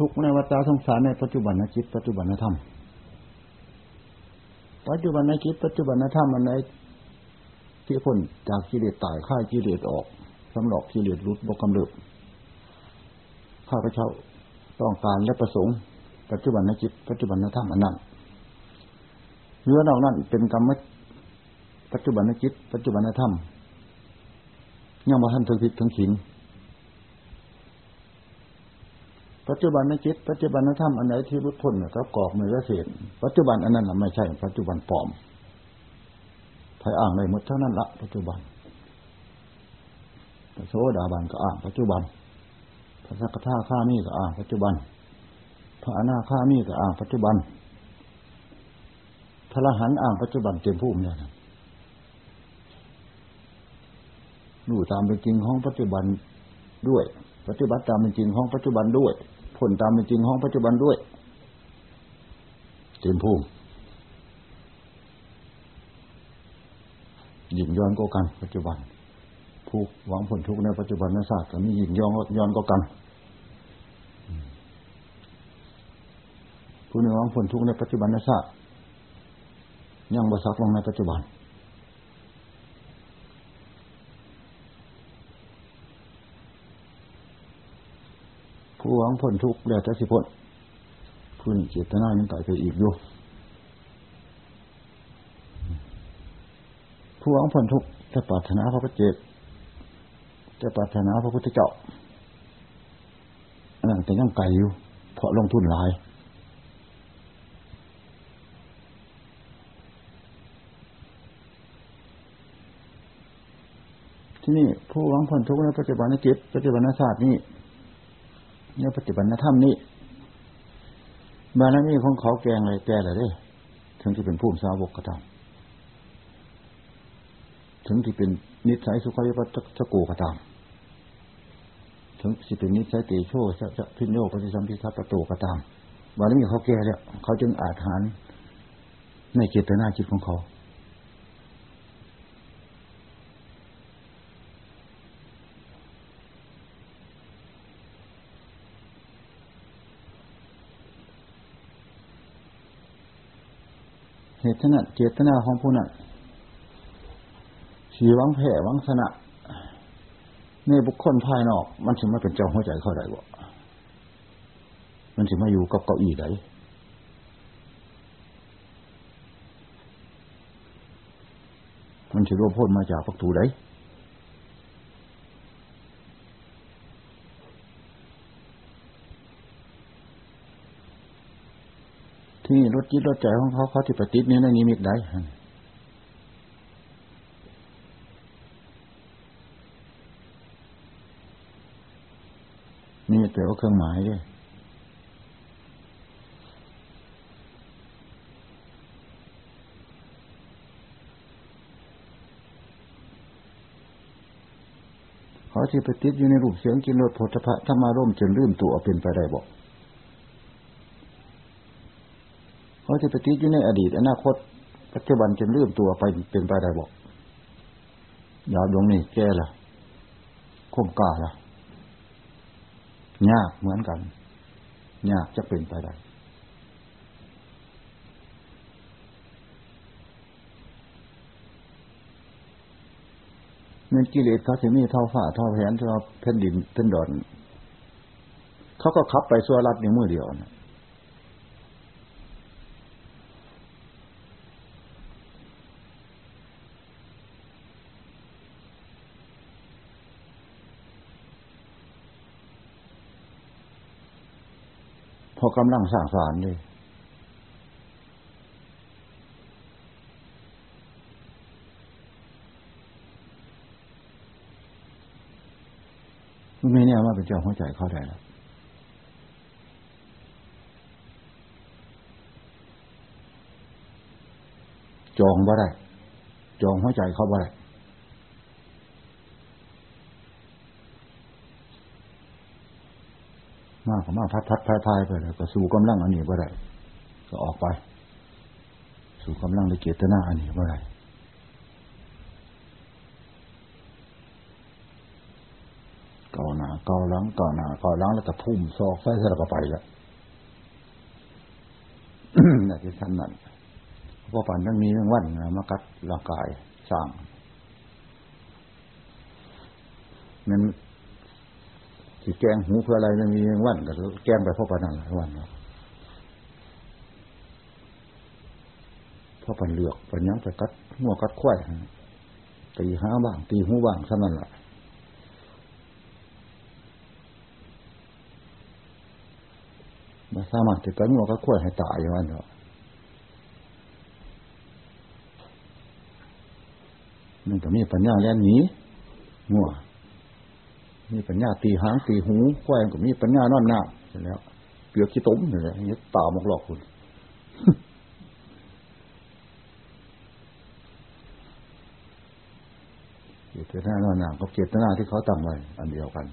ทุกข์ในวัฏสงสารในปัจจุบันนจิตปัจจุบันนธรรมปัจจุบันนจิตปัจจุบันนธรรมอันไหนที่พ้นจากกิเลสตายข่ายกิเลสออกสำหรับกิเลสรุดบกกำลึบข้าพเจ้าต้องการและประสงค์ ปัจจุบันนจิตปัจจุบันนธรรมอันนั้นเนื้อนอกนั้นเป็นกรรมปัจจุบันนจิตปัจจุบันนธรรมยังมาท่านถึงผิดถึงขิง ปัจจุบันนจิต ปัจจุบันนธรรมอันไหนที่รุดพ้นก็กอกมือเสียปัจจุบันอันนั้นไม่ใช่ ปัจจุบันปลอมไทยอ่างในหมดเท่านั้นละปัจจุบันพระโสดาบันก็อ่างปัจจุบันพระสักทาข้ามีก็อ่างปัจจุบัน พระอนาข้ามีก็อ่างปัจจุบันพระรหันอ่างปัจจุบันเต็มภูมิเนี่ยดูตามเป็นจริงของปัจจุบันด้วย ปฏิบัติตามเป็นจริงของปัจจุบันด้วย ผลตามเป็นจริงของปัจจุบันด้วยเต็มภูมิยิ่งย้อนก็กัน ปัจจุบันผู้หวังผลทุกในปัจจุบันนศาสตร์มียิงย้อนย้อนก็กันผู้หนึ่งหวังผลทุกในปัจจุบันนศาสตร์ยังบริสักลงในปัจจุบัน ผู้หวังพ้นทุกข์แล้วจะสิพ้นผู้นี้เจตนายังต่ไปอีกอยู่ผู้หวังพ้นทุกข์จะปรารถนาพระพุทธเจ้าจะปรารถนาพระพุทธเจ้าอันนั้นแต่ยังไกลอยู่ เพราะลงทุนหลายที่นี่ผู้หวังพ้นทุกข์ในปัจจุบันนจิตปัจจุบันศาสตร์นี่ ในปฏิบัติธรรมนี้บารมีของเขาแกงอะไรแก่เลยเด้ถึงที่เป็นผู้สาวกก็ตามถึงที่เป็นนิสัยสุขายิปัสกูก็ตามถึงที่เป็นนิสัยติโชจะพิโยปฏิสัมพิทัตโตก็ตามบารมีเขาแก่แล้วเขาจึงอาถานในเจตนาจิตของเขา ฉะนั้นเจตนาของผู้นั้นสีวังแผ่วังสนะในบุคคลภายนอก มันถึงไม่เป็นเจ้าหัวใจเข้าได้บ่มันถึงมาอยู่กับเก้าอี้ได้มันจะรวบพ้นมาจากประตูไห นที่รถจิตรถใจของเขาเขาที่ปฏิทินในนิมิตได้นี่แต่ว่าเครื่องหมายด้วยเขาที่ปฏิทินอยู่ในรูปเสียงกินรถโพธพะถ้ามาร่มจนลืมตัวเป็นไปได้บอก เขาจะไปติดอยู่ในอดีต อนาคต ปัจจุบันจนลืมตัวไปเป็นไปได้บอกยาวดวงนี้แก่ละคมกล้าละยากเหมือนกันยากจะเป็นไปได้เงินกิเลสเขาจะมีเท่าฝ่าเท่าแผ่นเท่าแผ่นดินเป็นดอนเขาก็ขับไปสัวรัดในมือเดียวนะ พอกำลังสร้างสารเลยไม่เนี่ยว่าเป็นเจ้าหัวใจเขาได้แล้วจองบ่ได้จองหัวใจเขาบ่ได้ มากมากพัดพัดพายพายไปแล้วก็สู่กำลังอันนี้บ่ได้ก็ออกไป สู่กำลังในเกียรติหน้าอันนี้บ่ได้กก่าหนาเก่าหลังเก่าหนาเก่าหลังแล้วก็ทุ่มซอกใส่แล้วก็ไปแล้วนี่ที่ท่านนั่นเพราะปันทั้งนี้ทั้งวันมากัดร่างกายสร้างนั้น ที่แกงหูเพื่ออะไรมันมีวันก็แกงไปพราะปานนั้นวันเนาะพราะปันเลือกปันยังไปกัดหัวกัดควายตีห้าบ้าง ตีหูบ้างเท่านั้นแหละมาสามารถติดกัดหัวกัดควายให้ตายอย่างนั้นเนาะมันก็มีปัญญาแล่นหนีงัว มีปัญญาตีหางตีหูควายก็มีปัญญานอนหน้าเสร็จแล้วเปลือกขี้ตุ้มเลยนี่ตาหมกหลอกคุณเจตนานอนหน้ากับเจตนาที่เขาตั้งไว้อันเดียวกัน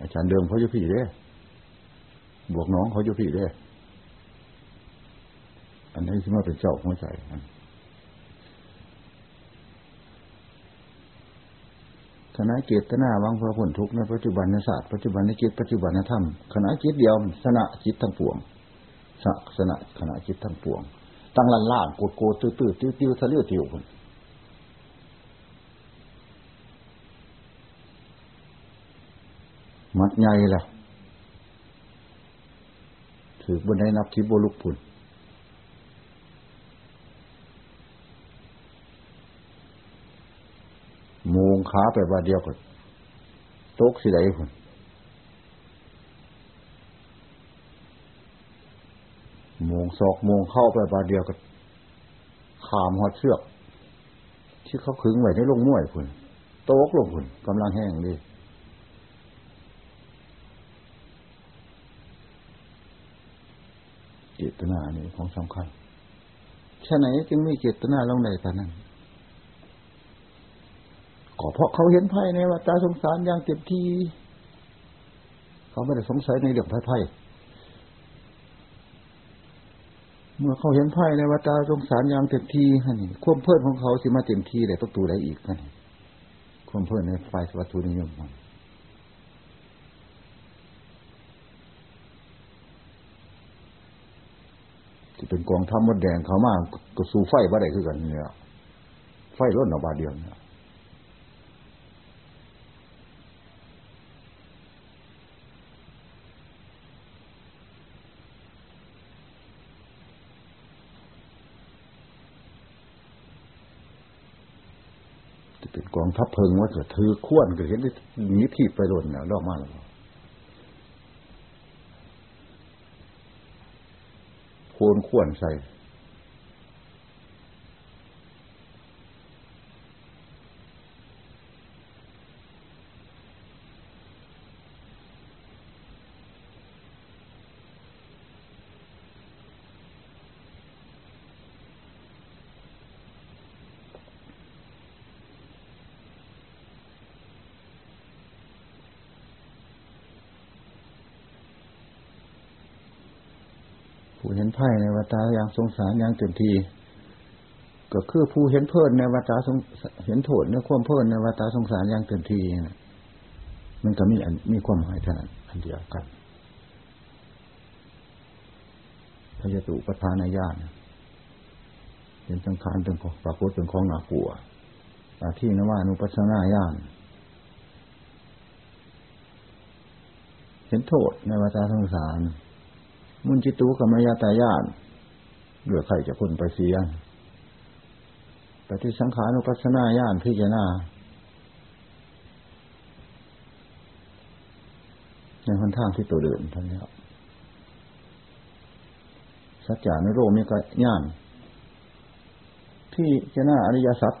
อาจารย์เดิมเขาจะผีเด้บวกน้องเขาจะผีเด้อันนี้ที่มาเป็นเจ้าหัวใจ คณะเกตนาวังพระผลทุกในปัจจุบันในศาสตร์ปัจจุบันในจิตปัจจุบันในธรรมคณะจิตเดียวสนะจิตทั้งปวงสะสนะคณะจิตทั้งปวง ตั้งลันล่างโกดโกดตื้อตื้อติ้วติ้วทะเลือติ้วคนมัดใหญ่ละถือบนได้นับทิบลุกพุ่นมง ขาไปบาเดียวกันตกสิไดคนมงศอกมงเข้าไปบาเดียวกันขามหัวเชือก ที่เขาขึงไว้ในลงม้วยคุณโต๊กลงคุณกำลังแห้งดีเจตนานี่ของสำคัญแค่ไหนจึงมีเจตนาลงในตอนนั้น ก็เพราะเขาเห็นไพ่ในวัฏสงสารอย่างเต็มที่ เขาไม่ได้สงสัยในเรื่องไพ่ไพ่เมื่อเขาเห็นไพ่ในวัฏสงสารอย่างเต็มที่นี่ควมเพิ่นของเขาสิมาเต็มที่เลยประตูได้อีกนี่ควมเพิ่นในไฟวัตถุนิยมมันที่เป็นกองทัพมดแดงเขามากก็สู้ไฟบ่ได้คือกันเนี่ยไฟร้นออกบาเดียวเนี่ย กองทัพเพิงว่าเกิดถือขวนเกิดเห็นหนีที่ไปหล่นเนี่ยรอกมาแล้วโคนขวนใส่ ผู้เห็นไพ่ในวัฏอย่างสงสารอย่างเต็มทีก็คือผู้เห็นเพลินในวัฏสงเห็นโทษในความเพลินในวัฏสงสารอย่างเต็มทีมันก็มีมีความหมายเท่านั้นอันเดียวกันพยตุปทานญาณเป็นสังขารเป็นของปรากฏเป็นของหนาปัวที่นว่านุปัสนาญาณเห็นโทษในวัฏสงสาร มุนจิตุกับมายาตายานเหลือใครจะคนไปเสียปฏิสังขานุปัสนาญาณพิจารณาในคนทางที่ตัวเดิมท่านนี้สัจจานุโรมีก็ญาณที่จะหน้าอริยสัจ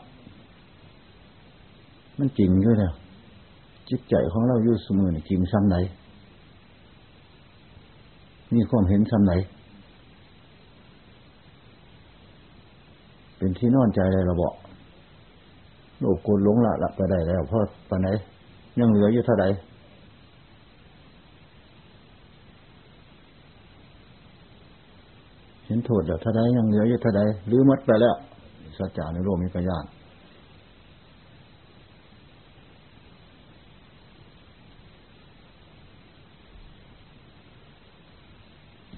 มันจริงด้วยเนี่ยจิตใจของเราอยู่เสมอนี่จริงซ้ำไหน มีความเห็นสำไหน เป็นที่นอนใจอะไรเราบอกโลกโกนหลงละละไปได้แล้วเพราะปานไหนยังเหลืออยู่เท่าไหร่เห็นโทษแล้วเท่าไรยังเหลืออยู่เท่าไรหรือมัดไปแล้วสัจจาในโลกมีกระยาน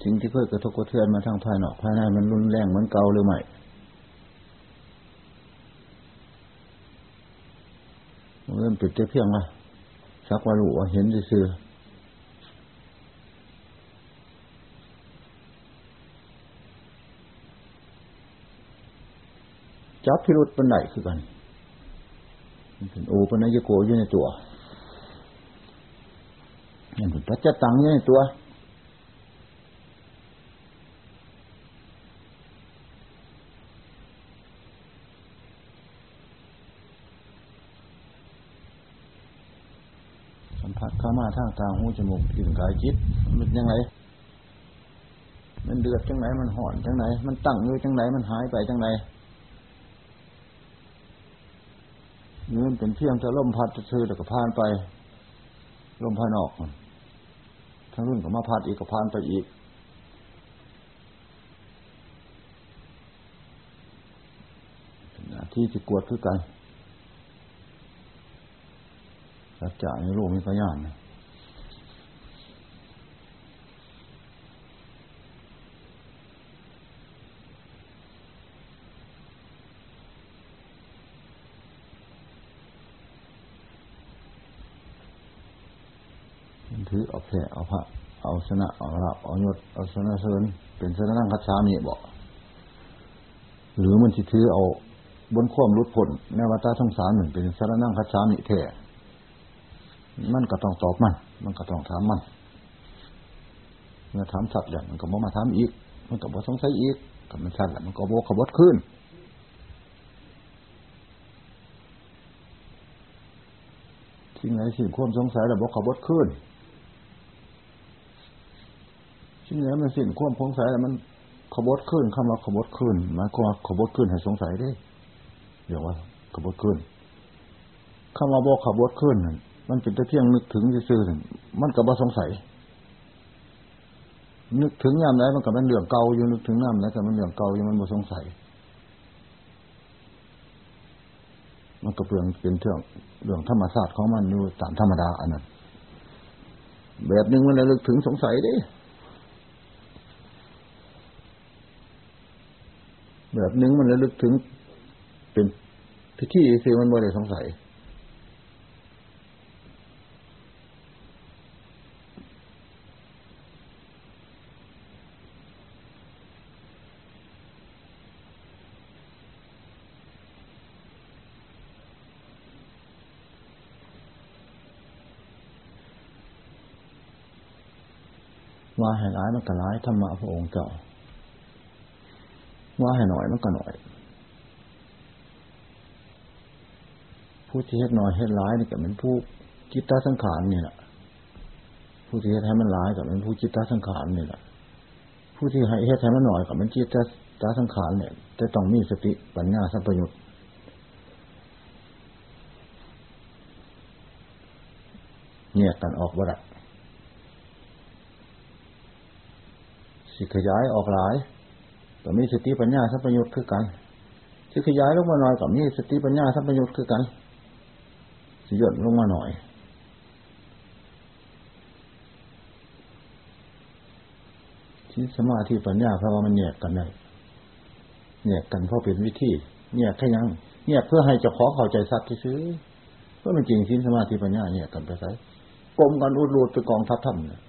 สิ่งที่เคยกระทบกระเทือนมาทางภายนอกภายในมันรุนแรงเหมือนเก่าหรือไม่เริ่มปิดเพียงว่าสักว่ารู้ว่าเห็นซื่อจับพิรุษเป็นไหนคือกันเป็นโอปนนายโกอยู่ในตัวนี่เป็นปัจจตังอยู่ในตัวสัมผัสเข้ามา ทางตาหูจมูกผิวกายจิตมันยังไงมันเดือดจังไหนมันห่อนจังไหนมันตั้งอยู่จังไหนมันหายไปจังไหนนี่มันเป็นเพียงแต่ลมพัดซื้อแต่ก็พานไป ลมภานออกทั้งรุ่นก็มาพัดอีกก็พานไปอีก ที่จะกวดคือกันสัจจะในโลกมีพยานนะ ถือเอาแผ่เอาพระเอาชนะเอาลาบเอายศเอาชนะเสริญเป็นชนะนั่งคัดช้ามีบอกหรือมันที่ถือเอาบนควมรุดผลในวัฏสงสารหนึ่งเป็นชนะนั่งคัดช้ามีแท้มันก็ต้องตอบมัน มันก็ต้องถามมันเมื่อถามสัตว์แล้วมันก็บ่มาถามอีก มันก็บ่สงสัยอีกกับมันชัดแล้วมันก็โบขบดขึ้นสิ่งไหนสิ่งควมสงสัยแล้วบกขบดขึ้น สิ่งไหนมันสิ่งควมสงสัยแล้วมันขบดขึ้นคำว่าขบดขึ้นหมายความว่าขบดขึ้นให้สงสัยได้เดี๋ยวว่าขบดขึ้นคำว่าบอกขบดขึ้นมันเป็นแต่เพียงนึกถึงซื่อๆมันก็บ่สงสัย นึกถึงยามไหนมันก็เป็นเรื่องเก่าอยู่นึกถึงยามไหนก็เป็นเรื่องเก่าอยู่มันบ่สงสัย มันก็เปลืองเป็นเรื่องเรื่องธรรมศาสตร์ของมันอยู่ตามธรรมดาอันนั้นแบบหนึ่งมันระลึกถึงสงสัยดิ แบบหนึ่งมันระลึกถึงเป็นพิธีสิมันบ่ได้สงสัยว่าให้ร้ายมันก็ร้ายธรรมะพระองค์เจ้า ว่าให้หน่อยมันก็หน่อย ผู้ที่เฮ็ดหน่อยเฮ็ดร้ายนี่ก็เป็นผู้จิตตาสังขารนี่แหละผู้ที่เฮ็ดให้มันร้ายก็เป็นผู้จิตตาสังขารนี่แหละผู้ที่ให้เฮ็ดให้มันหน่อยก็เป็นจิตตาสังขารเนี่ยจะต้องมีสติปัญญาสัมปยุตเนี่ยกันออกว่าละสิขยายออกหลาย ก็มีสติปัญญาสัมปยุตคือกันสิขยายลงมาหน่อยก็มีสติปัญญาสัมปยุตคือกันสิย่นลงมาหน่อยที่สมาธิปัญญาเพราะว่ามันเนี่ยกันได้เนี่ยกันเพราะเป็นวิธีเนี่ยแค่ยังเนี่ยเพื่อให้เจ้าของเข้าใจสัตว์ที่ซื้อเพื่อมันจริงสิ้นสมาธิปัญญาเนี่ยกันไปใช้กลมกันอุดรูดไปกองทัพถ้ำเนี่ย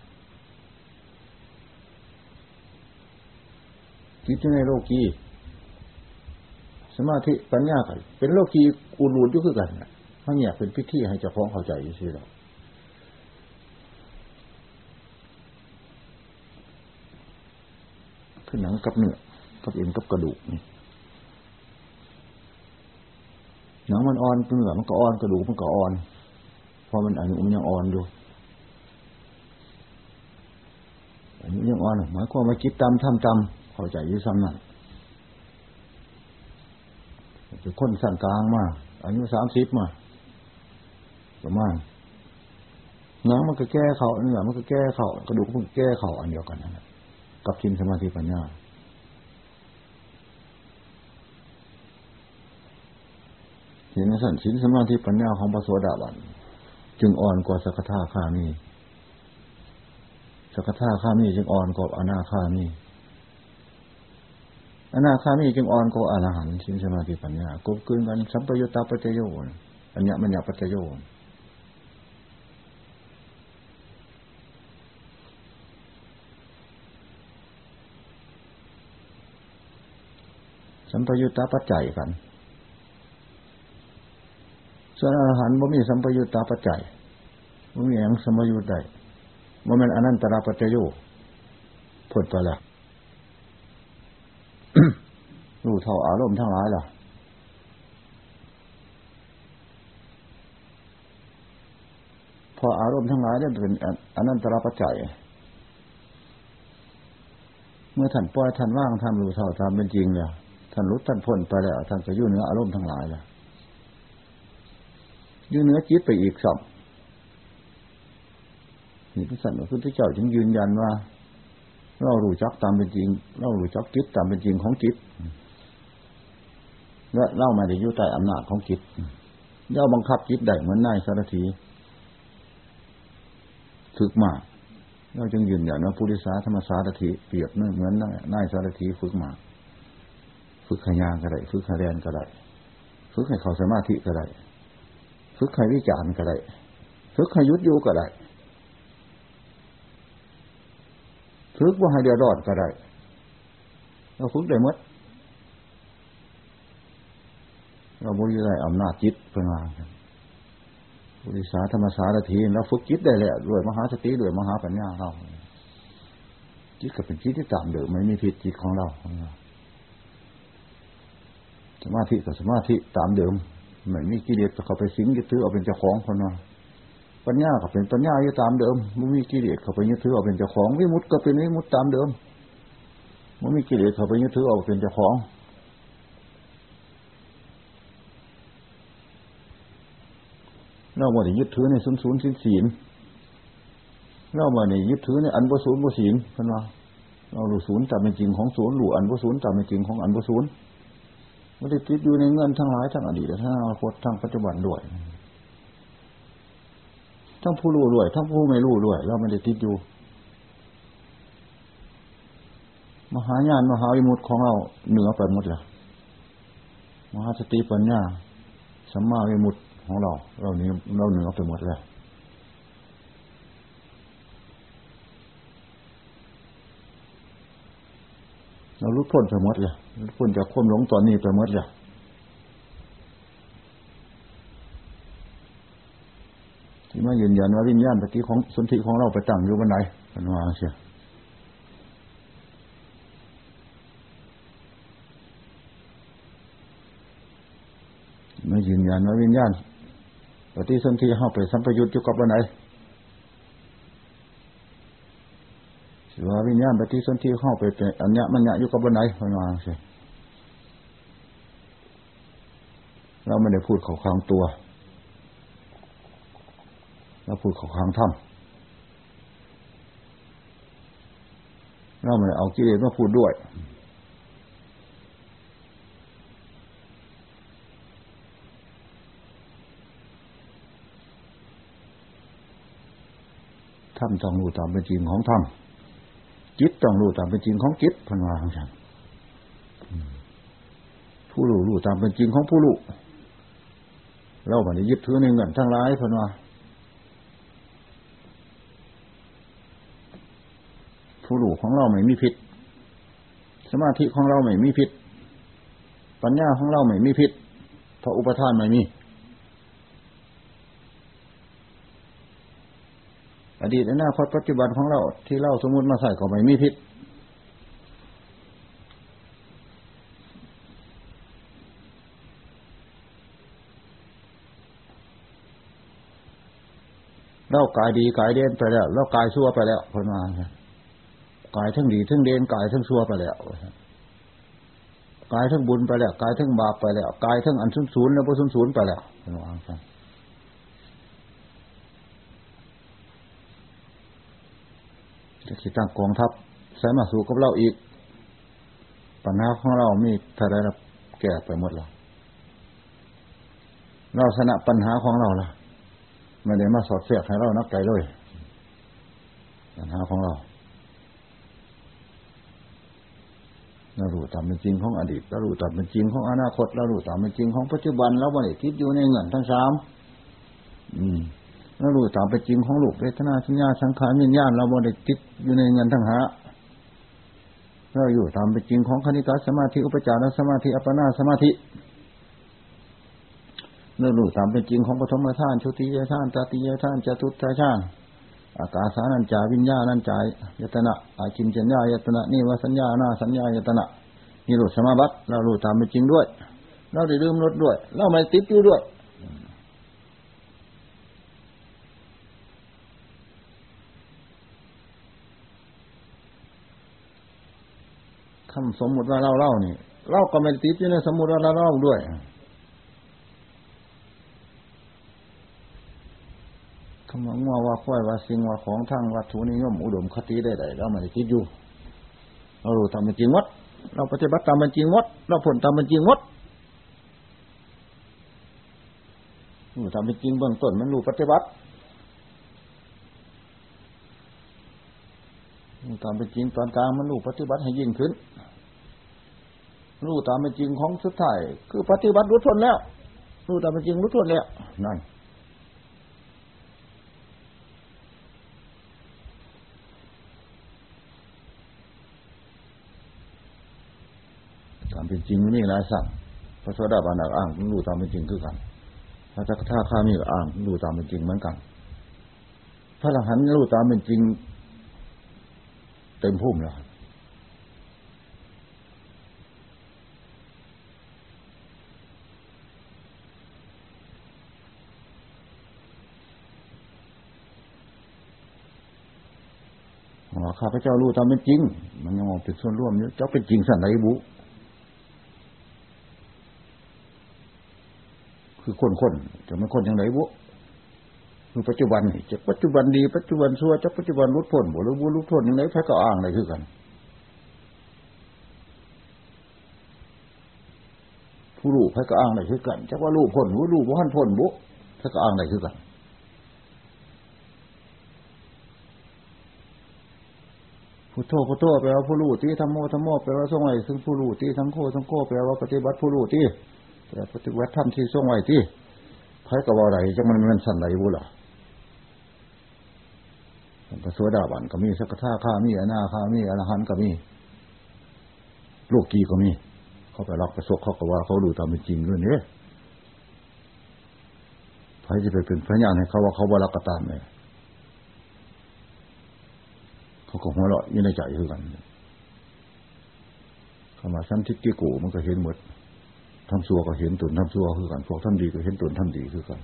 จิตในโลกีสมาธิปัญญาไเป็นโลกีอุรูดอยู่คือกันมันอยากเป็นพิธีให้เจ้าของเข้าใจอยู่สิเราขึ้นหนังกับเนื้อกับเอ็นกับกระดูกนี่หนังมันอ่อนเนื้อมันก็อ่อนกระดูกมันก็อ่อนเพราะมันอายุมันยังอ่อนอยู่อายุยังอ่อนหมายความว่าคิดตามทำตาม เข้าใจยิ่ซ้ำนั่นจะค้นสั้นกลางมาอายุสามสิบมาประมาณน้ำมันก็แก้เขาเนื้อมันก็แก้เขากระดูกมันแก้เขาอันเดียวกันนะกับทินสมาธิปัญญาเห็นสันสินสมาธิปัญญาของพระโสดาบันจึงอ่อนกว่าสกทาคามีสกทาข้ามีจึงอ่อนกว่าอนาคามี อนาคามีจึงอ่อนกว่าอรหันต์สินสมาธิปัญญากบคืนกันสัมปยุตตาปัจโยนอัญญมัญญปัจโยนสัมปยุตตาปัจจัยกันส่วนอรหันต์บ่มีสัมปยุตตาปัจจัยบ่มีอย่างสมยุตได้บ่แม่นอนันตระปัจโยผลไปแล้ว รู้เท่าอารมณ์ทั้งหลายล่ะพออารมณ์ทั้งหลายได้เป็นอนันตรปัจจัย เมื่อท่านปล่อยท่านว่างท่านรู้เท่าตามเป็นจริงแล้วท่านรู้ท่านพ้นไปแล้วท่านก็ยุ่เนื้ออารมณ์ทั้งหลายแล้วยุ่เนื้อจิตไปอีกสับนี่พระสันพระพุทธเจ้าจึงยืนยันว่า เรารู้จักตามเป็นจริง เรารู้จักจิตตามเป็นจริงของจิต และเล่ามาในยุใต้อำนาจของจิตเย่าบังคับจิตได้เหมือนนายสารถีฝึกมาเราจึงยืนยันว่าปุริสาธรรมสารถีเปรียบเหมือนนายสารถีฝึกมา ฝึกขยางก็ได้ฝึกขเรียนก็ได้ฝึกให้เขาสมาธิก็ได้ฝึกให้วิจารณ์ก็ได้ฝึกให้ยุดยูก็ได้ฝึกว่าให้เดือดร้อนก็ได้เราฝึกได้หมด เราบริได้อำนาจจิตเป็นมาบริสาธรรมสารถีเราฝึกจิตได้แหละด้วยมหาสติด้วยมหาปัญญาเราจิตก็เป็นจิตที่ตามเดิมไม่มีผิดจิตของเราสมาธิกับสมาธิตามเดิมเหมือนมีกิเลสเขาไปสิงยึดถือเอาเป็นเจ้าของคนว่าปัญญาก็เป็นปัญญาอยู่ตามเดิมมันมีกิเลสเขาไปยึดถือเอาเป็นเจ้าของวิมุตต์ก็เป็นวิมุตต์ตามเดิมมันมีกิเลสเขาไปยึดถือเอาเป็นเจ้าของ เราบ่ได้ยึดถือในศูนย์ศูนย์สินศีลเราบ่ได้ยึดถือในอันบศูนย์บศีลเพิ่นว่าเราหลู่ศูนย์ตามเป็นจริงของศูนย์หลู่อันบศูนย์ตามเป็นจริงของอันบศูนย์ไม่ได้ติดอยู่ในเงินทั้งหลายทั้งอดีตทั้งอนาคตทั้งปัจจุบันด้วยทั้งผู้รู้ด้วยทั้งผู้ไม่รู้ด้วยเราไม่ได้ติดอยู่ มหาญาณมหาวิมุตของเราเหนือไปหมดเลยมหาสติปัญญาสัมมาวิมุต ของเรา เราเนี้เราเหนือไปหมดแล้วเราลุดพ้นไปหมดเลยพ้นจากความหลงตอนนี้ไปหมดเลยที่มายืนยันว่าวิญญาณปฏิของสนธิของเราไปตั้งอยู่บนไหนเป็นว่าเชียมายืนยันว่าวิญญาณ ฏิสนธิเข้าไปสัมปยุตอยู่กับบนไหนหรือว่าวิญญาณปฏิสนธิเข้าไปเป็นอัญญมัญญะอยู่กับบนไหนเป็นาเชียเราไม่ได้พูดเขาคลางตัวเราพูดเขาคลางถ้ำเราไม่ได้เอากิเลสมาพูดด้วย ถ้ำต้องรู้ตามเป็นจริงของถ้ำจิตต้องรู้ตามเป็นจริงของจิตพันวาของฉันผู้รู้รู้ตามเป็นจริงของผู้รู้เราบันนี้ยึดถือในเงินทั้งร้ายพนวาผู้รู้ของเราไม่มีพิษ สมาธิของเราไม่มีพิษ ปัญญาของเราไม่มีพิษเพราะอุปทานไม่มี อดีตอนาคตปัจจุบันของเรา ที่เราสมมติมาใส่ก็ไม่มีพิษเรากายดีกายเด่นไปแล้วเรากายชั่วไปแล้วคนมากายทั้งดีทั้งเด่นกายทั้งชั่วไปแล้วกายทั้งบุญไปแล้วกายทั้งบาปไปแล้วกายทั้งอันสุนศูนย์แล้วพอสุนศูนย์ไปแล้วคนวา จะสิตั้งกองทัพใส่มาสู่กับเราอีก ปัญหาของเรามีถ้าได้รับแก้ไปหมดแล้วเราชนะปัญหาของเราละไม่ได้มาสอดเสียกให้เรานักไก่เลย ปัญหาของเราเรารู้ตามเป็นจริงของอดีตเรารู้ตามเป็นจริงของอนาคตเรารู้ตามเป็นจริงของปัจจุบันแล้ววันนี้คิดอยู่ในเงินทั้งสามอืม เรารู้ตามเป็นจริงของลูกเวทนาสัญญาสังขารวิญญาณเราวันนี้คิดอยู่ในเงินทั้งหาเราอยู่ตามเป็นจริงของคณิกาสมาธิอุปจารสมาธิอัปปนาสมาธิเรารู้ตามเป็นจริงของปฐมฌานชุติยฌานตติยฌานจตุตฌานอากาสานัญจาวิญญาณัญจายตนะอาจินจัญญายตนะนี่วสัญญาหน้าสัญญายตนะนี่รู้สมาบัติเรารู้ตามเป็นจริงด้วย เราได้ลืมลดด้วย เราไม่ติดอยู่ด้วย คำสมมติว่าเราเล่านี่เราก็ไม่ติดอยู่ในสมมติว่าเราเล่าด้วยคำว่างัวว่าควายว่าสิ่งว่าของทางวัตถุนิยมอุดมคติได้ๆเราไม่ได้คิดอยู่เรารู้ตามเป็นจริงวัดเราปฏิบัติตามเป็นจริงวัดเราผลตามเป็นจริงวัดรู้ตามเป็นจริงเบื้องต้นมันรู้ปฏิบัติรู้ตามเป็นจริงตอนกลางมันรู้ปฏิบัติให้ยิ่งขึ้น รู้ตามเป็นจริงของสุดท้ายคือปฏิบัติรู้ทนแล้ว รู้ตามเป็นจริงรู้ทนแล้วนั่นตามเป็นจริงนี่หลายสั่งพระโสดาบันอ้างรู้ตามเป็นจริงคือกันพระจักท่าข้ามีก็อ้างรู้ตามเป็นจริงเหมือนกัน พระอรหันต์รู้ตามเป็นจริง เต็มพุ่มแล้ว ข้าพเจ้ารู้ตามเป็นจริง มันยังมองเป็นส่วนร่วมเยอะเจ้าเป็นจริงสันไหนบุคือคนคนจะไม่คนอย่างไรบุคือปัจจุบันนี่จะปัจจุบันดี ปัจจุบันชั่วจะปัจจุบันรุดพ้นบ่หรือบุรุดพ้นอย่างไรพระก็อ้างอะไรคือกัน ผู้รู้พระก็อ้างอะไรคือกันจะว่ารู้พ้นผู้รู้บ่าหันพ้นบุพระก็อ้างอะไรคือกัน พุทโธพุทโธแปลว่าผู้รู้ที่ธรรมโมธรรมโมแปลว่าทรงไว้ซึ่งผู้รู้ที่ทั้งโคทั้งโคแปลว่าปฏิบัติผู้รู้ที่แต่ปฏิวัติธรรมที่ทรงไว้ที่ไพ่กับอะไรจังมันมันสั่นไหลบุล่ะพระสวดาบันก็มีสักท่าข้ามีอนาข้ามีอรหันก็มีโลกกีก็มี เขาไปรับประสบเขาก็ว่า เขาดูตามเป็นจริงด้วยเนี่ยไพ่จะไปเป็นพระญาณให้เขาว่าเขาบารักตามเลยเขา ก็หัวเราะอยู่ในใจคือกันเขามาสั้นทิฏฐิกูมันก็เห็นหมดทำซัวก็เห็นตุนทำซัวคือกันพวกทำดีก็เห็นตุนทำดีคือกัน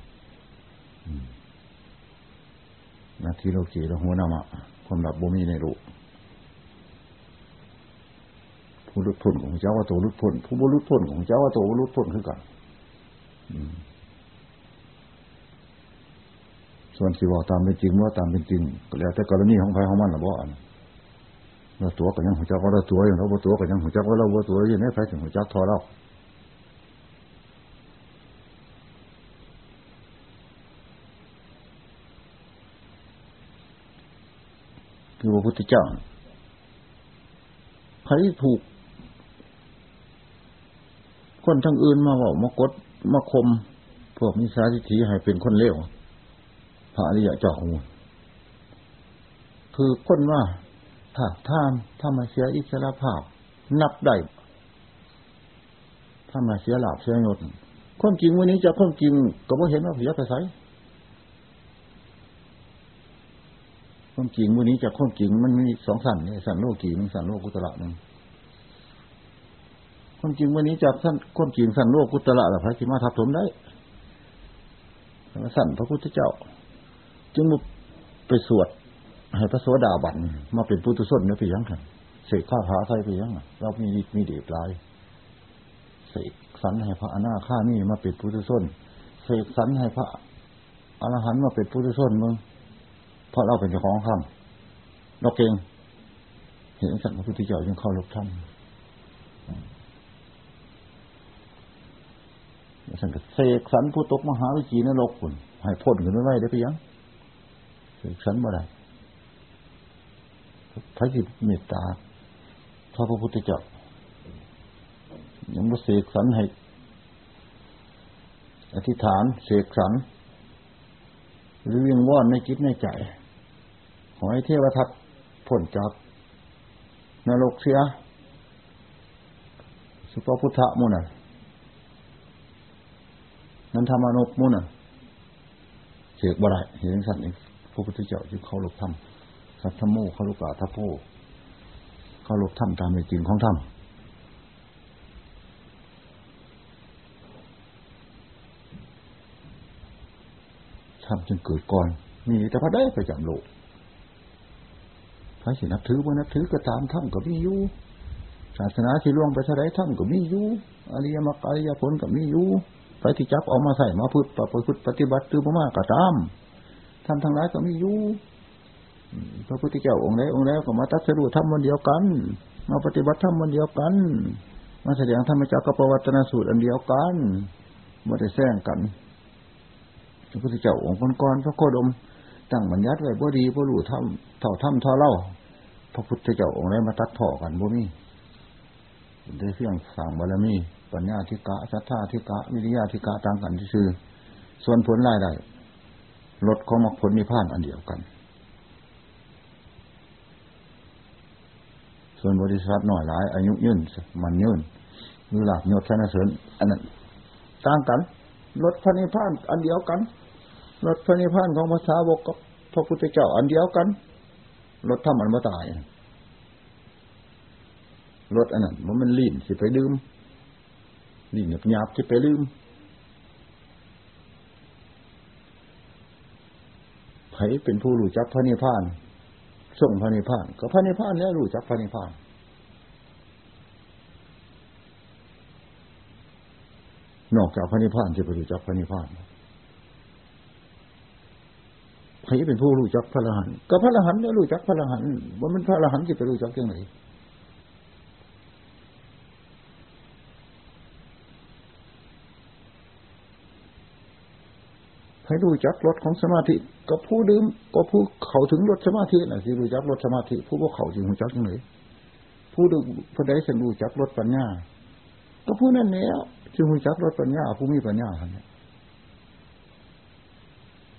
นาทีโลกีแล้วหัวนามะความหลับบ่มีในรูผู้ลุดพ้นของเจ้าว่าตัวลุดพ้นผู้บุรุษพ้นของเจ้าว่าตัวบุรุษพ้นคือกันส่วนสิว่าตามเป็นจริงว่าตามเป็นจริงก็แล้วแต่กรณีของใครของมันหรือบ่อัน เราตัวก็ยังหัวเจ้าก็เราตัวอย่างเราบ่ตัวก็ยังหัวเจ้าก็เราบ่ตัวอย่างนี้ใครถึงหัวจ้าทอเราคือพระพุทธเจ้าใครถูก คนทั้งอื่นมาบอกมากดมาคม พวกมิสาทิฏฐิให้เป็นคนเลวพระอริยเจ้าของคือคนว่า ถ้าท่ามถ้ามาเสียอิสระภาพ นับได้ถ้ามาเสียหลาบเสียยศคนจริงวันนี้จะคนจริง ก็ไม่เห็นว่าเสียไปไสความจริงวันนี้จากความจริงมันมีสองสันเนี่ยสันโลกีมันสันโลกุตระหนึ่งความจริงวันนี้จากสันความจริงสันโลกุตระแบบพระสิมาทับถมได้สันพระพุทธเจ้า จึงมาไปสวด ให้พระโสดาบันมาเป็นพุทธส้นเนี่ยไปยังกันเสกข้าพระใส่ไปยังเรามีมีเดชลายเสกสันให้พระอนาข้านี่มาเป็นพุทธส้นเสกสันให้พระอรหันต์มาเป็นพุทธส้นมึงเพราะเราเป็นเจ้าของคำเราเก่งเห็นสัตว์พระพุทธเจ้ายังเข้าลบถ้ำสันกเสกสรรผู้ตกมหาวิจีนรกคุณให้พ้นกันไม่ไหวได้ไปยังเสกสรรบ่ได้ พระจิตเมตตาพระพุทธเจ้ายังมาเสกสรรให้ อธิษฐานเสกสรรหรือวิงว่อนในจิตในใจ ขอให้เทวทัตพ้นจากนรกเสีย สุปพุทธะมุน่ะนั้นธรรมนุมุน่ะเสกบ่ได้เห็นสัตว์นี่พระพุทธเจ้าที่เขาหลบธร รมสัทธโมเขาลุกาทัพโพเขาลบธรรมตามในจริงของธรรมธรรมจึงเกิดก่อนมีแต่พระได้ไปจำโลกพระสินับถือว่านับถือก็ตามธรรมก็มีอยู่ศาสนาที่ล่วงไปเท่าไรธรรมก็มีอยู่อริยมรรคอริยผลก็มีอยู่ไปที่จับออกมาใส่มาพูดปฏิบัติปฏิบัติตือมากก็ตามทำทางร้ายก็มีอยู่ พระพุทธเจ้าองค์ใดองค์แล้วก็มาตัดสู้ทำวันเดียวกัน มาปฏิบัติทำวันเดียวกัน มาแสดงธรรมจักรกับปวัตนสูตรอันเดียวกันมาได้แซงกัน พระพุทธเจ้าองค์ก่อนพระโคดมตั้งบัญญัติไว้บ่ดีบ่รู้ทำเท่าทำเท่าเล่า พระพุทธเจ้าองค์ใดมาตัดพ่อกันบ่มีได้เสื่องสั่งบารมีปัญญาธิกะสัทธาธิกะวิริยาธิกะต่างกันที่ชื่อส่วนผลรายได้ลดของมรรคผลนิพพานอันเดียวกัน ส่วนบริษัทหน่อยหลาย อายุยืนมันยืนหรือหลักยศชนะเสริญอันนั้นต่างกันลดพระนิพพานอันเดียวกันลดพระนิพพานของภาษาวกกับพระพุทธเจ้าอันเดียวกันลดทำมันมาตายลดอันนั้นมันมันลิ่นสิไปดื่มลิ่นหยาบสิไปลืมไผเป็นผู้รู้จักพระนิพพาน ส่งพระนิพพาน ก็พระนิพพานแล้วรู้จักพระนิพพานนอกจากพระนิพพานจะไปรู้จักพระนิพพานใครเป็นผู้รู้จักพระอรหันต์ก็พระอรหันต์แล้วรู้จักพระอรหันต์ว่ามันพระอรหันต์จะไปรู้จักยังไง ให้รู้จักรถของสมาธิก็ผู้ดื่มก็ผู้เขาถึงรถสมาธิน่ะสิรู้จักรถสมาธิ ผู้ว่าเขาจึงรู้จักยังไงผู้ดูผู้ใดสันรู้จักรถปัญญา ก็ผู้นั้นแล้วจึงรู้จักรถปัญญา ผู้มีปัญญาเนี่ย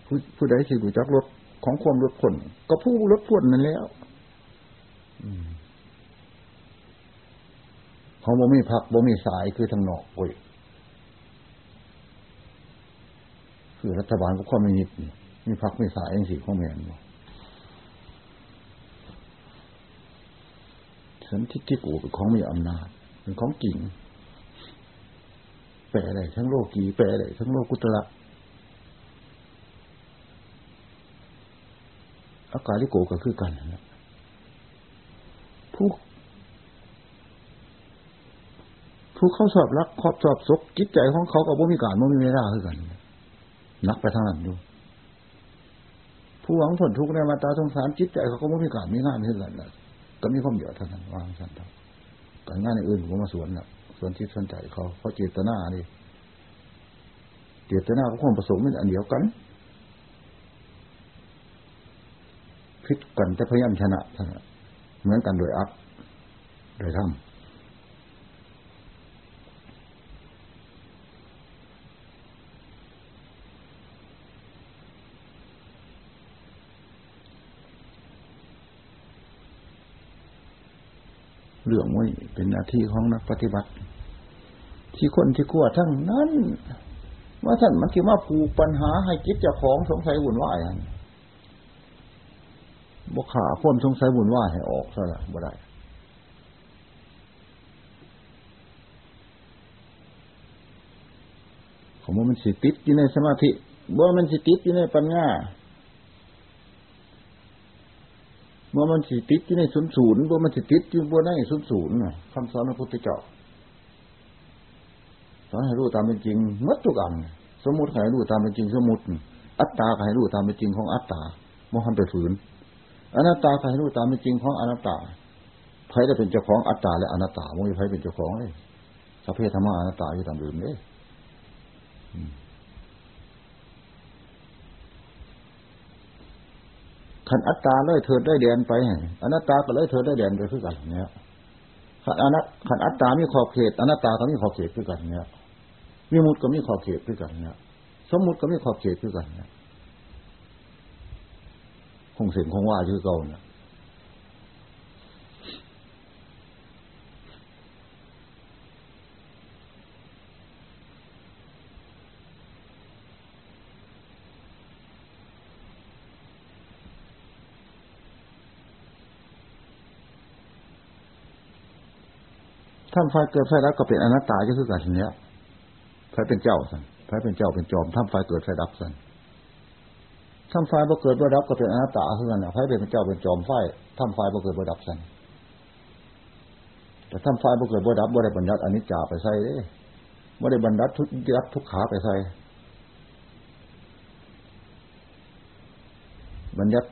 ผู้ผู้ใดสิรู้จักรถของความรถผลก็ผู้รถผลนั่นแล้วเขาบ่มีพักบ่มีสายคือทางนอกโอ้ย คือรัฐบาลก็ข้อไม่ยิดมีพักไม่สายเองสิข้อแมนสันทิที่กูเป็นของมีอำนาจเป็นของจริง แปลอะไรทั้งโลกีแปลอะไรทั้งโลกุตระอากาศที่โกก็คือกันนะผู้ผู้เข้าสอบรักขอบสอบศกจิตใจของเขากับว่มีการว่มีเวลาคือกัน นักไปทางนั้นอยู่ผู้หวังผลทุกข์ในมาตาสงสารจิตใจเขาก็ไม่มีการมีงานเท่ากันเลยก็มีความเดือดเท่านั้นวางสันทการงานอื่นผมมาสวนน่ะสวนที่สนใจเขาเพราะเจตนาดิเจตนาของความประสงค์เป็นอันเดียวกันพิษกันแต่พยายามชนะเหมือนกันโดยอัพโดยทำ เรื่องนี้เป็นหน้าที่ของนักปฏิบัติ ที่คนที่กลัวทั้งนั้น ว่าท่านมันคิดว่าผูกปัญหาให้จิตเจ้าของสงสัยวุ่นวายบกขาพ้นสงสัยวุ่นวายให้ออกซะละบ่ได้ผมว่ามันสิติดอยู่ในสมาธิบ่มันสิติดอยู่ในปัญญา มื่อมันสิติดที่ในศูนย์ศูนย์ว่ามันสิติดที่บนในศูนย์ศูนย์คำสอนพระพุทธเจ้าสอนให้รู้ตามเป็นจริงมัดทุกอันสมมติให้รู้ตามเป็นจริงสมมติ อัตตาให้รู้ตามเป็นจริงของอัตตามองทำไปฝืนอนัตตาให้รู้ตามเป็นจริงของอนัตตาใครจะเป็นเจ้าของอัตตาและอนัตตาไม่มีใครเป็นเจ้าของเลยสัพเพธรรมะอนัตตาอยู่ตามอื่นเลย ขันอัตตาเลยเถิดได้เดียนไปอนัตตาก็เลยเถิดได้เดียนไปคือกันเนี่ยขันอนัตขันอัตตามีขอบเขตอนัตตาก็มีขอบเขตด้วยกันเนี่ยมีมุดก็มีขอบเขตด้วยกันเนี่ยสมมุติก็มีขอบเขตด้วยกันเนี่ยคงเสียงคงว่าชื่อเก่าเนี่ย ท่านไฟเกิดไฟดับก็เป็นอนัตตาจะคือกันเนี้ยไฟเป็นเจ้าสันไฟเป็นเจ้าเป็นจอมท่านไฟเกิดไฟดับสันท่านไฟบ่เกิดบ่ดับก็เป็นอนัตตาคือกันไฟเป็นเจ้าเป็นจอมไฟท่านไฟบ่เกิดบ่ดับสันแต่ท่านไฟบ่เกิดบ่ดับบ่ได้บรรยัติอนิจจาไปใส่เด้บ่ได้บรรยัติทุกยัดทุกขาไปใส่บรรยัติ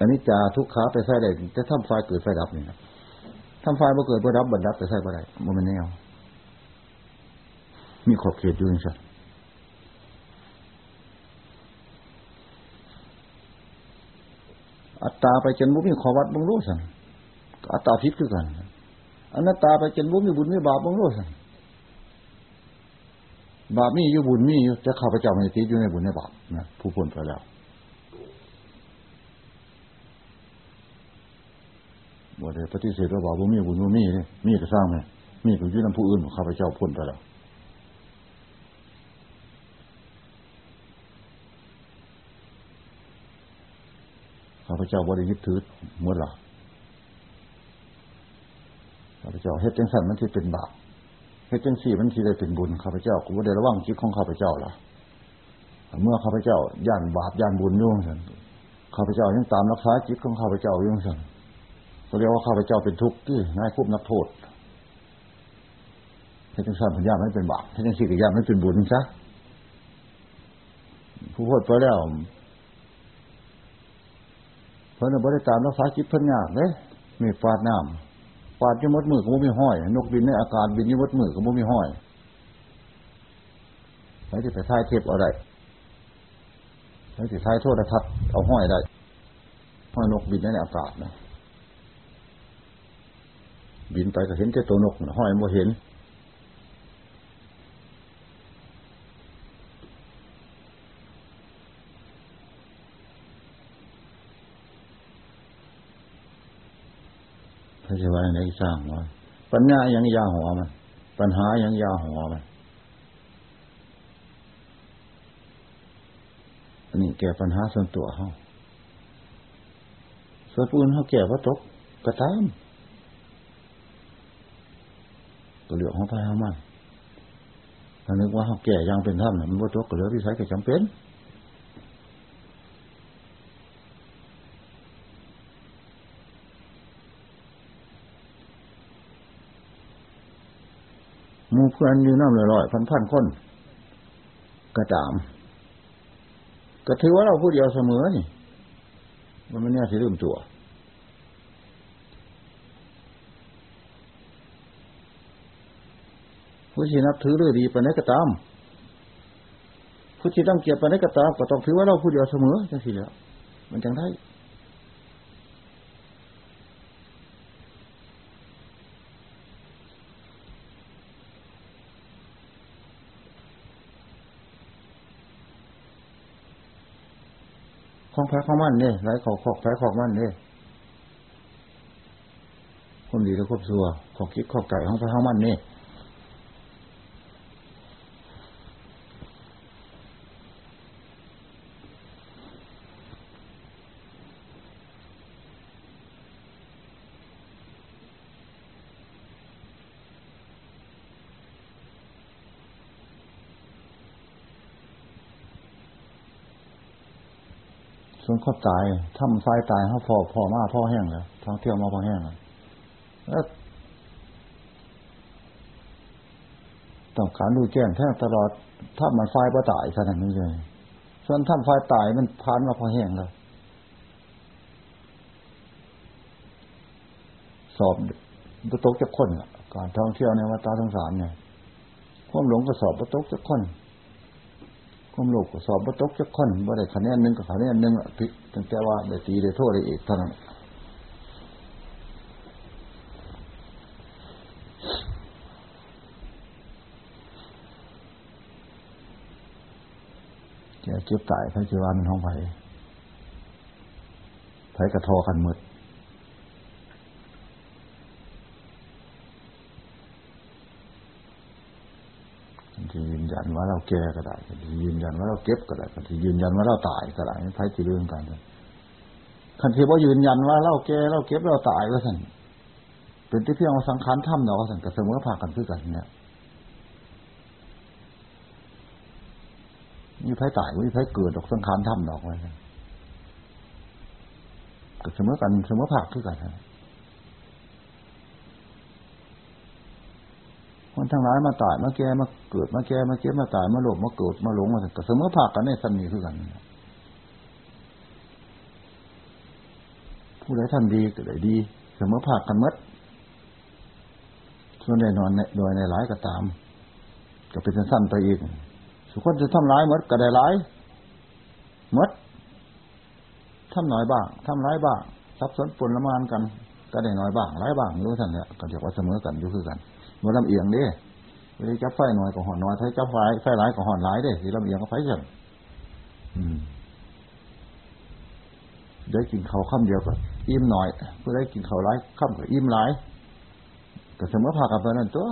อนิจจาทุกขาไปใส่ได้แต่ท่านไฟเกิดไฟดับนี่นะ ทำไฟบ่เกิดบ่รับบรรดับแต่ใช่บ่ได้บ่มันแนวมีขอบเขตอยู่นี่สิอัตตาไปจนบุมีขอวัดบังรู้สันอัตตาพิษคือกันอนัตตาไปจนบุมีบุญมีบาปบังรู้สันบาปมีอยู่บุญมีอยู่จะข้าพเจ้าไม่ติดอยู่ในบุญในบาปนะผู้พ้นไปแล้วบ่ได้ ปฏิเสธว่าบอกว่ามีบุญว่ามีนี่มีก็สร้างไหมมีก็ยื่นนำผู้อื่นข้าพเจ้าพ้นไปแล้วข้าพเจ้าบริยึดถือเมื่อหลัข้าพเจ้าเฮ็ดจังสันมันที่เป็นบาปเฮ็ดจังสี่มันที่ได้เป็นบุญข้าพเจ้ากูบ่ได้ระวังจิตของข้าพเจ้าล่ะเมื่อข้าพเจ้าย่านบาปย่านบุญยุ่งสันข้าพเจ้ายังตามรักษาจิตของข้าพเจ้ายุ่งสัน ก็เรียกว่าข้าพเจ้าเป็นทุกข์ที่นายคุบนักโทษให้ทั้งสั้นพยาไม่เป็นบาปให้ทั้งสี่กับยาไม่เป็นบุญซะผู้พูดไปแล้วเพิ่นบริตามรักษาจิตเพิ่นยากเลยมีฟาดน้ำฟาดยี่มดมือก็บ่มีห้อย นกบินในอากาศบินยี่มดมือก็บ่มีห้อยไม่ได้ไปท้ายเทียบอะไรไม่ได้ท้ายโทษทัศเอาห้อยได้ห้อยนกบินในอากาศนะ บินไปก็เห็นแค่ตัวนกห้อยบ่เห็นพระเจ้าว่าไหนสร้างว่าปัญญายังยาหัวมัน ปัญหายังยาหัวมันอันนี้แก้ปัญหาส่วนตัวเขาส่วนปืนเขาแก้ว่าตกกระตาม ก็เหลือของพามันถ้านึกว่าเขาแก่ยังเป็นท่านมันว่าตัวก็เหลือที่ใช้ก็จำเป็นมูเพื่อนอยู่น้ำลอยๆพันพันคนกระตามก็ถือว่าเราพูดเดียวเสมอนี่ มันไม่แน่ที่ลืมตัว ผู้ที่นับถือเรื่องดีปไหนก็ตามผู้ที่ต้องเกียรติไปไหนก็ตามก็ต้องถือว่าเราผู้เดียวเสมอจังสิแล้วมันจังได้ของแพ้ของมันเนี่ยไรของขอกแพ้ของมันเนี่ยคนดีแล้วครบซัวขอคิดขอไก่ของแพ้ของมันเนี่ย นเขาตายถ้ำไฟตายเขาพอพอมาพ่อแห้งแล้วท้องเที่ยวมาพ่อแห้งแล้วต้องการดูแจ้งแท้ตลอด ถ้ามันไฟประตายขนาดนี้เลยส่วนถ้ำไฟตายมันพานมาพอแห้งแล้วสอบประตกจะคนการท่องเที่ยวในวัดตาทั้งสามเนี่ยความหลงก็สอบประตกจะคน ความโลภก็สอบบ่ตกจักคนบ่ได้คะแนนหนึ่งกับคะแนนหนึ่งละพิตั้งแต่ว่าได้ตีได้โทษได้เอกเท่านั้นแกเก็บตายพระจีวันของไผ่ไผ่กระทอขันมืด ว่าเราแก่ก็ได้ยืนยันว่าเราเก็บก็ได้ยืนยันว่าเราตายก็ได้ไพ่จีเรื่องกันคันที่ว่ายืนยันว่าเราแก่เราเก็บเราตายก็สั่นเป็นที่เพียงว่าสังขารถ้ำเราก็สั่นกับเสมอภาคกันคือกันเนี่ยมีไพ่ตายมีไพ่เกิดดอกสังขารถ้ำดอกไว้ก็เสมอกันเสมอภาคือกัน คนทั้งหลายมาตายมาแก่มาเกิดมาแก่มาเก็บมาตายมาหลบมาเกิดมาหลงมาก็เสมอภาคกันในสันนิคือกันผู้ใดท่านดีก็ได้ดี เสมอภาคกันมัดส่วนในนอนโดยในหลายก็ตาม ก็เป็นสั้นไปอีกสุคนจะทำร้ายมัดก็ได้ร้ายมัดทำน้อยบ้างทำร้ายบ้างซับซ้อนปนละมานกัน ก็ได้น้อยบ้างร้ายบ้างรู้ท่านเนี่ยก็เรียกว่าเสมอกันอยู่คือกัน มันลำเอียงเด้เวลาจับไฟหน่อยก็หอนน้อยถ้าจับไฟไฟหลายก็หอนหลายเด้ที่ลำเอียงก็ไฟสั่นได้กินเขาข้ามเดียวก็อิ่มหน่อยเพื่อได้กินเขาหลายข้ามก็อิ่มหลายก็เสมอผักกับนั่นตัว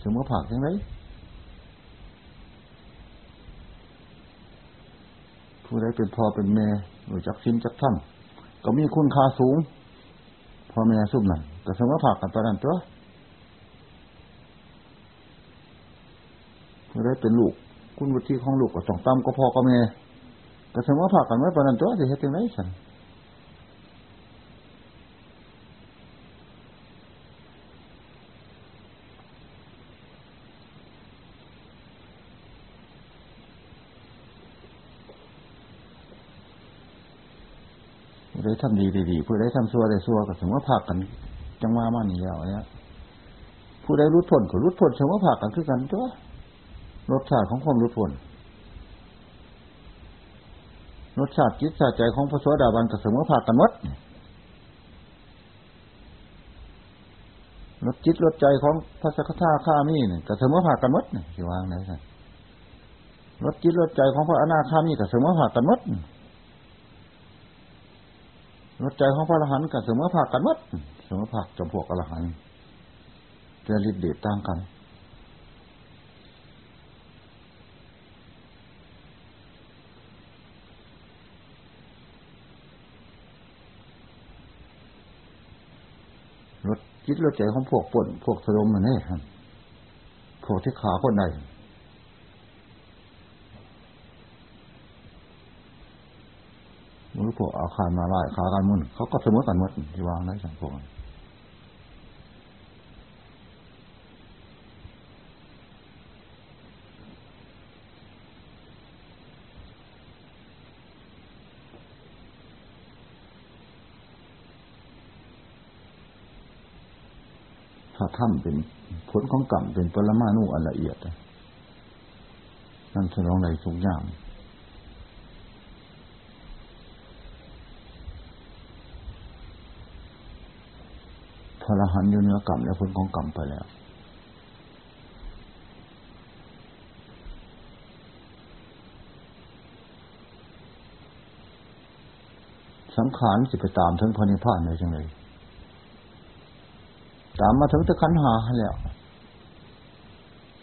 เสมอผักยังไงผู้ใดเป็นพ่อเป็นแม่หรือจักชิมจักท่านก็มีคุณค่าสูง พ่อแม่ซุ่มนั่นก็สมาผักกันตอนนั้นตัวผู้ใดเป็นลูก คุณวุฒิของลูกก็ต้องตามก็พ่อก็แม่ก็สมาผักกันไว้ตอนนั้นตัวจะเห็นยังไงสัน ได้ทำดีดีผู้ใดทำซัวได้ซัวก็สมมติภาคกัน จังว่ามานี่แล้วเนี่ยผู้ใดรู้พ้นก็รู้พ้นสมมติภาคกันคือกันตัวรสชาติของความรู้พ้นรสชาติจิตชาติใจของพระสวสดาบันกับสมมติภาคกันมดรสจิตรสใจของพระสกทาข้ามีเนี่ยกับสมมติภาคกันมดเนี่ยวางไหนสันรสจิตรสใจของพระอนาคามีกับสมมติภาคกันมด รถใจของพระอรหันต์กับเสมอภาคกันวัดเสมอภาคจำพวกอรหันต์จะริดเดชต่างกัน รถจิตรถใจของพวกป่นพวกสลมมันนี่ครับพวกที่ขาคนใดมือ พวกอาคารมาไล่ขากันมุ่นเขาก็เสมอกันหมดที่วางในสังคมถ้าถ้ำเป็นผลของกรรมเป็นปรมาณูอันละเอียดนั่นฉลองในทุกอย่างพ ระรหันอยู่เนื้อกรรมและผลของกรรมไปแล้ว สังขารสิไปตามถึงพระนิพพานเลยจังเลย ตามมาถึงตะขันหาแล้ว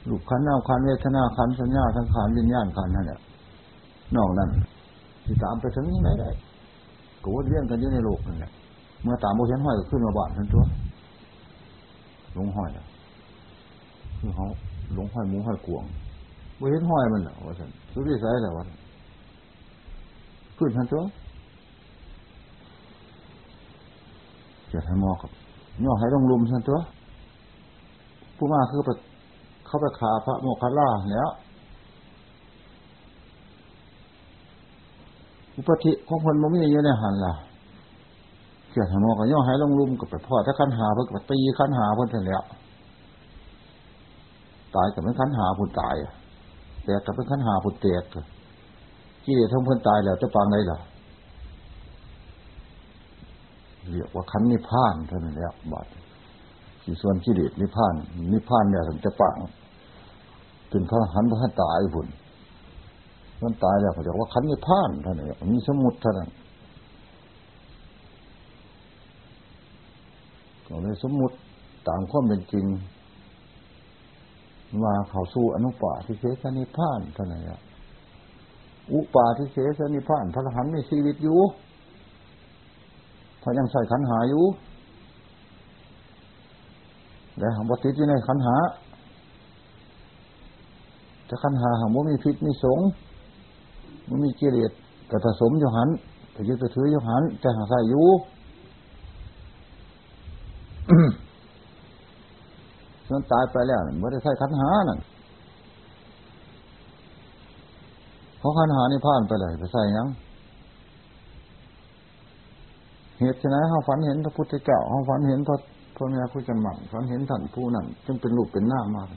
ลูกขันนาขันเวทนาขันสัญญาสังขารวิญญาณขันนั่นแหละนอกนั้นที่ตามไปถึงไหนได้ก็วนเวียนกันอยู่ในโลกนั่นแหละเมื่อตามโมเห็นห้อยก็ขึ้นมาบ้านทันตัว หลงห้อยคือเขาหลงห้อยหมูห้อยกวงไม่เห็นห้อยมันหรอว่าสันสุดที่ใส่แล้วว่าขึ้นทันตัวเกิดให้มอกับย่อให้ลงลุมทันตัวผู้มาคือไปเข้าไปขาพระโมคคัลล่าแล้วอุปธิของคนมันไม่เยอะในหันล่ะ เกี่ยวกับมอก็ย่อให้ลงลุมกับไปพ่อถ้าขันหาเพิ่งกับตีขันหาเพิ่งเสร็จแล้ว ตายกับเป็นขันหาผุนตายแต่กับเป็นขันหาผุนเตกกี่เดียทั้งเพิ่นตายแล้วจะปังได้หรอเรียกว่าขันนิพพานเท่านั้นแหละบาดที่ส่วนกิเลสนิพพาน นิพพานเนี่ยถึงจะปังเป็นพระหันพระตายผุนมันตายแล้วเขาจะว่าขันไม่พ่านเท่านั้นมีสมุดเท่านั้น ก็เลยสมมุติตามความเป็นจริงมาเขาสู้อนุปาทิเสสนิพานเท่านั้นอุปาทิเสสนิพานพระหันมีชีวิตอยู่พระยังใส่ขันหาอยู่แล้วหังบติดอยู่ในขันหาจะขันหาหังว่ามีพิษมีสงมันมีกิเลสแต่ผสมอยู่หันแต่ยึดไปถืออยู่หันจะหาใส่อยู่ ส่วนตายไปแล้วไม่ได้ใส่ขันหานั่นเพราะขันหานี่ผ่านไปเลยไปใส่ยังเหตุฉะนั้นเขาฝันเห็นพระพุทธเจ้าเขาฝันเห็นพระพ่อแม่ผู้จำหมั่นฝันเห็นท่านผู้นั้นจึงเป็นรูปเป็นหน้ามาก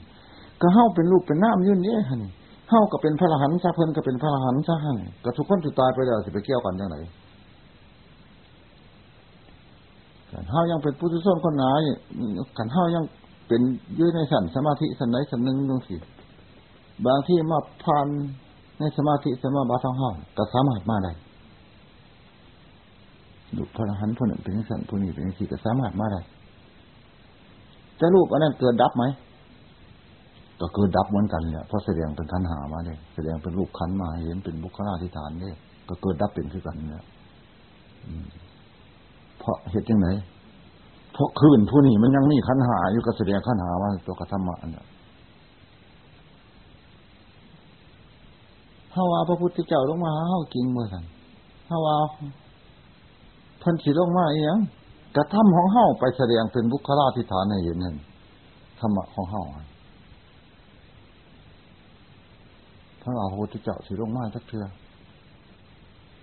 ก็เฮาเป็นรูปเป็นหน้ามยื่นนี้ฮะนี่เฮาก็เป็นพระรหันต์ซะเพิ่นก็เป็นพระรหันต์ซะฮะนี่ก็ทุกคนที่ตายไปแล้วสิไปเกี่ยวกันยังไง เฮายังเป็นผู้ทุชนคนหนาขันเฮายังเป็นยืดในสันสมาธิสันไหนสันหนึ่งดวงสิบางที่มาพันในสมาธิสมาบัติท้องห้องก็สามารถมาได้ดูพระหันผู้หนึ่งเป็นสันผู้นี้เป็นสี่ก็สามารถมาได้จะรูปอันนั้นเกิดดับไหมก็คือดับเหมือนกันเนี่ยเพราะแสดงเป็นขันหามาเนี่ยแสดงเป็นรูปขันมาเห็นเป็นบุคลาธิฐานเนี่ยก็เกิดดับเป็นคือกันเนี่ย เพราะเหตุยังไงเพราะคืนผู้นี้มันยังมีขันหาอยู่ก็แสดงขันหามาตัวกระทำมาเนี่ยถ้าว่าพระพุทธเจ้าลงมาเฮากิงเมื่อสันถ้าว่าพันสีลงมาเองกระทำของเฮาไปแสดงเป็นบุคลาธิฐานในเห็นนั่นธรรมะของเฮาพระอาพุทธเจ้าสีลงมาสักเทือ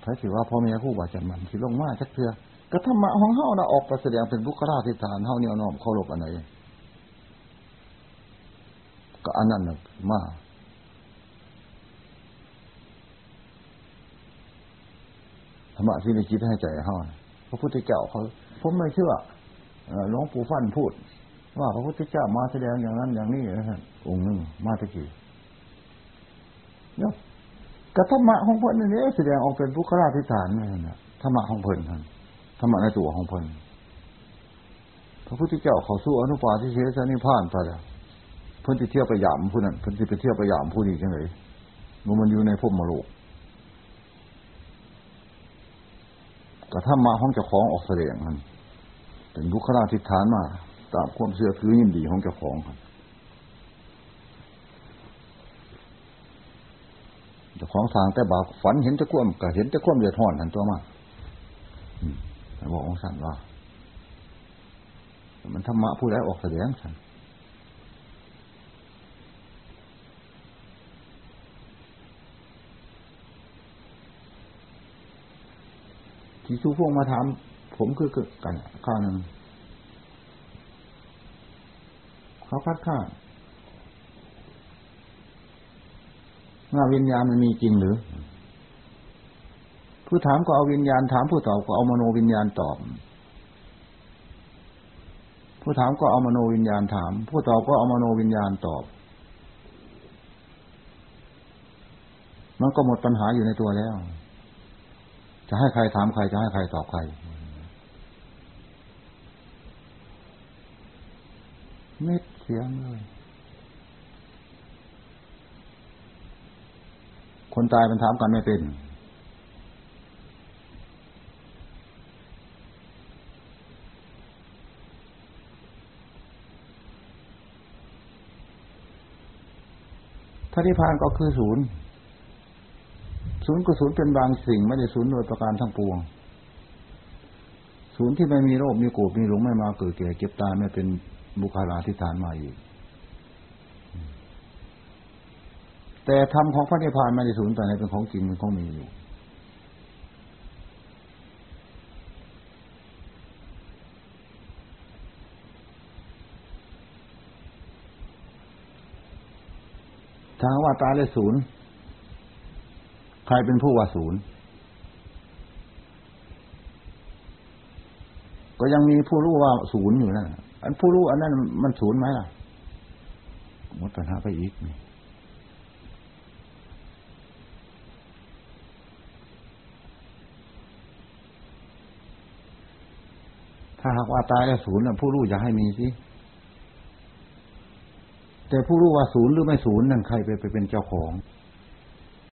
ใครถือว่าพ่อแม่คู่บาจันมันสีลงมาสักเทือ กระธรรมะของเฮานะออกไปแสดงเป็นบุคลาธิฐานเฮาเนี่ยน้อมเคารพอันไหนก็อันนั้นน่ะมาธรรมะที่ในจิตให้ใจเฮาพระพุทธเจ้าเขาผมไม่เชื่อหลวงปู่ฟันพูด ว่าพระพุทธเจ้ามาแสดงอย่างนั้น อย่างนี้นะฮะองค์หนึ่งมาตะกี้เนาะกระธรรมะของเพิ่นนี่แสดงออกเป็นบุคลาธิฐานนี่นะธรรมะของเพิ่นธร รมะในตัวของเพิ่นพระพุทธเจ้าเขาสู้อนุปาทิเสสนิพานไปแล้วเพิ่นที่เที่ยวไปยามผู้นั้นเพิ่นที่ไปเที่ยวไปยามผู้นี้จังไงมันมันอยู่ในภพมรรคกระทำมาห้องเจ้าของออกแสดงมันเป็นบุคลาธิฐานมาตามความเสื่อถือยินดีของเจ้าของครับเจ้าของสางแต่บาฝันเห็นตะควมก็เห็นตะควมเดือดห่อนทันตัวมาก บอกองค์สันว่ามันธรรมะผู้ใดออกแสดงสันที่ชูพวกมาถามผมคือเกิดกันข้าหนึ่งเขาคัดค้านว่าวิญญาณมันมีจริงหรือ ผู้ถามก็เอาวิญญาณถามผู้ตอบก็เอามโนวิญญาณตอบ ผู้ถามก็เอามโนวิญญาณถาม ผู้ตอบก็เอามโนวิญญาณตอบ มันก็หมดปัญหาอยู่ในตัวแล้ว จะให้ใครถามใครจะให้ใครตอบใคร เม็ดเสียงเลยคนตายมันถามกันไม่เป็น พระนิพพานก็คือศูนย์ศูนย์ก็ศูนย์เป็นบางสิ่งไม่ได้ศูนย์โดยประการทั้งปวง ศูนย์ที่ไม่มีโรคมีโกรธมีหลงไม่มาเกิดแก่เก็บตายไม่เป็นบุคลาธิฐานมาอีก แต่ธรรมของพระนิพพานไม่ได้ศูนย์แต่ในเป็นของจริงเป็นของมีอยู่ ถ้าว่าตายและศูนย์ใครเป็นผู้ว่าศูนย์ก็ยังมีผู้รู้ว่าศูนย์อยู่นะอันผู้รู้อันนั้นมันศูนย์ไหมล่ะหมดปัญหาไปอีกถ้าหากว่าตายแล้วศูนย์ผู้รู้จะให้มีสิ แต่ผู้รู้ว่าศูนย์หรือไม่ศูนย์นั่นใครไปไปเป็นเจ้าของ